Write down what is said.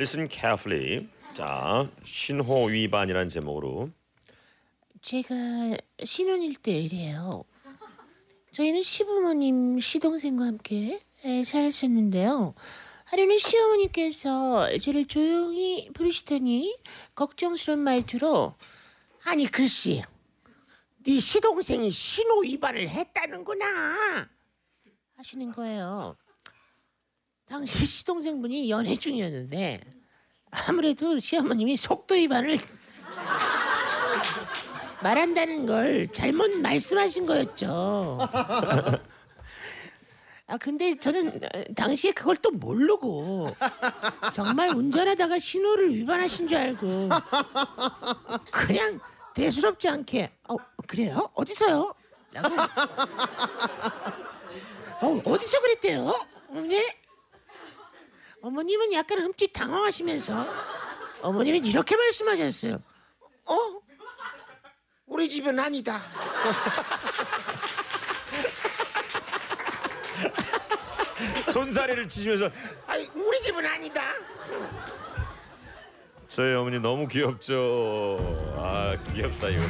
Listen carefully. 자, 신호 위반이라는 제목으로 제가 신혼일 때 이래요. 저희는 시부모님, 시동생과 함께 에, 살았었는데요. 하루는 시어머니께서 저를 조용히 부르시더니 걱정스러운 말투로 아니 글씨, 네 시동생이 신호 위반을 했다는구나 하시는 거예요. 당시 시동생분이 연애 중이었는데 아무래도 시어머님이 속도 위반을 말한다는 걸 잘못 말씀하신 거였죠. 아 근데 저는 어, 당시에 그걸 또 모르고 정말 운전하다가 신호를 위반하신 줄 알고 그냥 대수롭지 않게 어 그래요? 어디서요? 라고 어, 어디서 그랬대요? 어머님은 약간 흠칫 당황하시면서 어머님은 이렇게 말씀하셨어요. 어? 우리 집은 아니다. 손사래를 치시면서 아니 우리 집은 아니다. 저희 어머니 너무 귀엽죠. 아 귀엽다 이거.